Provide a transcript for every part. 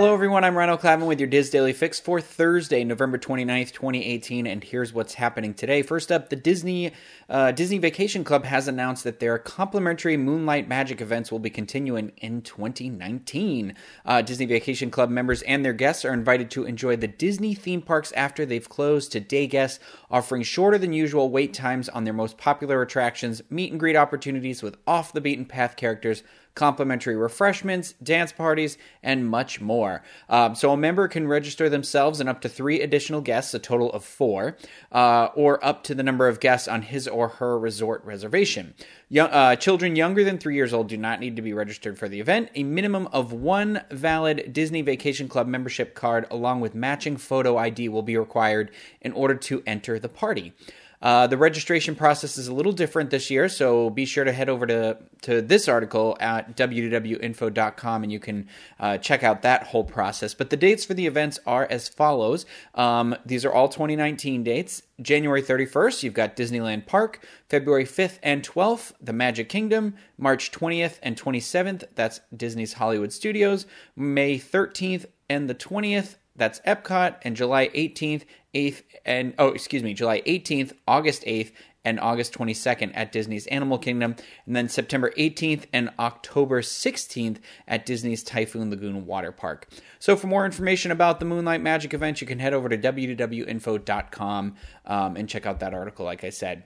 Hello, everyone. I'm Ryno Clavin with your DIS Daily Fix for Thursday, November 29th, 2018. And here's what's happening today. First up, the Disney uh, Disney Vacation Club has announced that their complimentary Moonlight Magic events will be continuing in 2019. Uh, Disney Vacation Club members and their guests are invited to enjoy the Disney theme parks after they've closed to day guests, offering shorter than usual wait times on their most popular attractions, meet and greet opportunities with off the beaten path characters complimentary refreshments, dance parties, and much more. Um, so a member can register themselves and up to three additional guests, a total of four, uh, or up to the number of guests on his or her resort reservation. Young, uh, children younger than three years old do not need to be registered for the event. A minimum of one valid Disney Vacation Club membership card, along with matching photo ID, will be required in order to enter the party. Uh, the registration process is a little different this year, so be sure to head over to, to this article at wdwinfo.com and you can uh, check out that whole process. But the dates for the events are as follows. Um, these are all 2019 dates. January 31st, you've got Disneyland Park. February 5th and 12th, The Magic Kingdom. March 20th and 27th, that's Disney's Hollywood Studios. May 13th and the 20th, that's Epcot. And July 18th 8th and oh excuse me july 18th august 8th and august 22nd at disney's animal kingdom and then september 18th and october 16th at disney's typhoon lagoon water park so for more information about the moonlight magic event you can head over to wdwinfo.com um, and check out that article like i said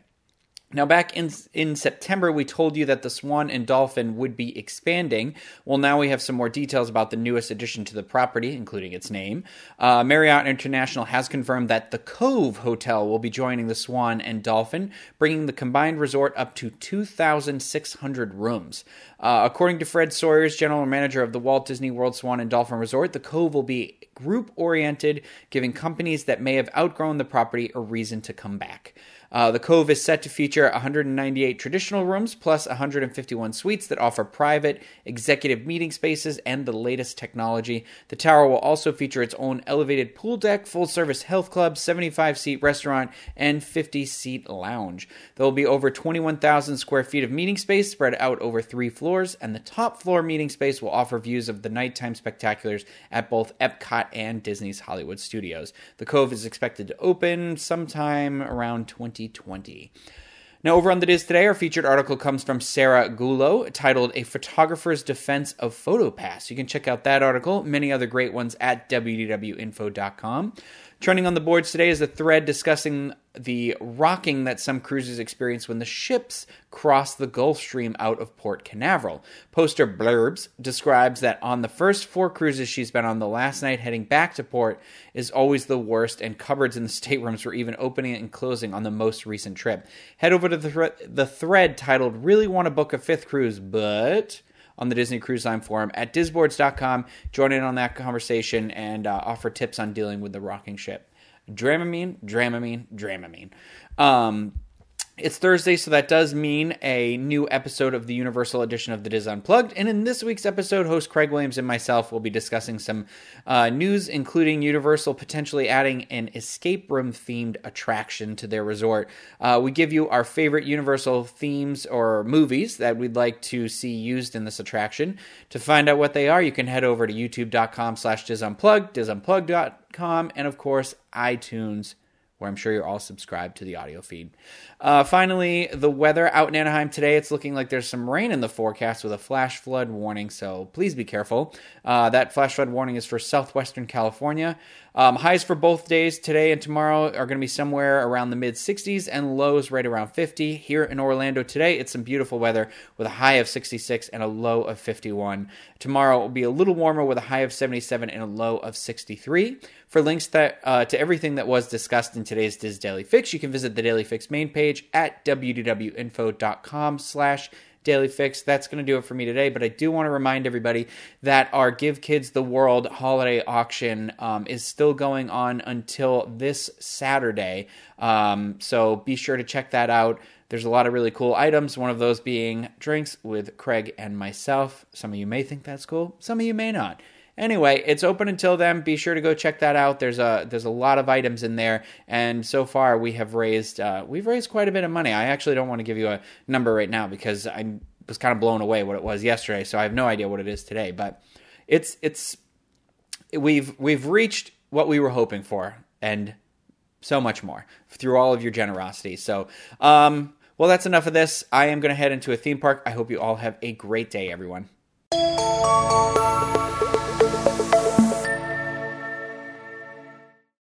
now, back in in September, we told you that the Swan and Dolphin would be expanding. Well, now we have some more details about the newest addition to the property, including its name. Uh, Marriott International has confirmed that the Cove Hotel will be joining the Swan and Dolphin, bringing the combined resort up to 2,600 rooms. Uh, according to Fred Sawyers, general manager of the Walt Disney World Swan and Dolphin Resort, the Cove will be group oriented, giving companies that may have outgrown the property a reason to come back. Uh, the Cove is set to feature 198 traditional rooms plus 151 suites that offer private, executive meeting spaces and the latest technology. The tower will also feature its own elevated pool deck, full service health club, 75 seat restaurant, and 50 seat lounge. There will be over 21,000 square feet of meeting space spread out over three floors, and the top floor meeting space will offer views of the nighttime spectaculars at both Epcot and Disney's Hollywood Studios. The Cove is expected to open sometime around 20. 2020. Now, over on the DIS today, our featured article comes from Sarah Gulo, titled A Photographer's Defense of PhotoPass. You can check out that article, many other great ones at wdwinfo.com. Trending on the boards today is a thread discussing the rocking that some cruisers experience when the ships cross the Gulf Stream out of Port Canaveral. Poster Blurbs describes that on the first four cruises she's been on, the last night heading back to port is always the worst, and cupboards in the staterooms were even opening and closing on the most recent trip. Head over to the, thre- the thread titled Really Want to Book a Fifth Cruise, but on the Disney Cruise Line forum at disboards.com. Join in on that conversation and uh, offer tips on dealing with the rocking ship. Dramamine, Dramamine, Dramamine. Um, it's Thursday, so that does mean a new episode of the Universal edition of the DIS Unplugged. And in this week's episode, host Craig Williams and myself will be discussing some uh, news, including Universal potentially adding an escape room themed attraction to their resort. Uh, we give you our favorite Universal themes or movies that we'd like to see used in this attraction. To find out what they are, you can head over to youtube.com slash disunplugged, disunplugged.com, and of course, iTunes where I'm sure you're all subscribed to the audio feed. Uh, finally, the weather out in Anaheim today, it's looking like there's some rain in the forecast with a flash flood warning, so please be careful. Uh, that flash flood warning is for southwestern California. Um, highs for both days, today and tomorrow, are going to be somewhere around the mid 60s and lows right around 50. Here in Orlando today, it's some beautiful weather with a high of 66 and a low of 51. Tomorrow will be a little warmer with a high of 77 and a low of 63. For links that uh, to everything that was discussed in today's DIS Daily Fix, you can visit the Daily Fix main page at wdwinfo.com slash Daily Fix. That's going to do it for me today. But I do want to remind everybody that our Give Kids the World holiday auction um, is still going on until this Saturday. Um, so be sure to check that out. There's a lot of really cool items, one of those being drinks with Craig and myself. Some of you may think that's cool, some of you may not. Anyway, it's open until then. Be sure to go check that out. There's a there's a lot of items in there, and so far we have raised uh, we've raised quite a bit of money. I actually don't want to give you a number right now because I was kind of blown away what it was yesterday, so I have no idea what it is today. But it's it's we've we've reached what we were hoping for, and so much more through all of your generosity. So, um, well, that's enough of this. I am going to head into a theme park. I hope you all have a great day, everyone.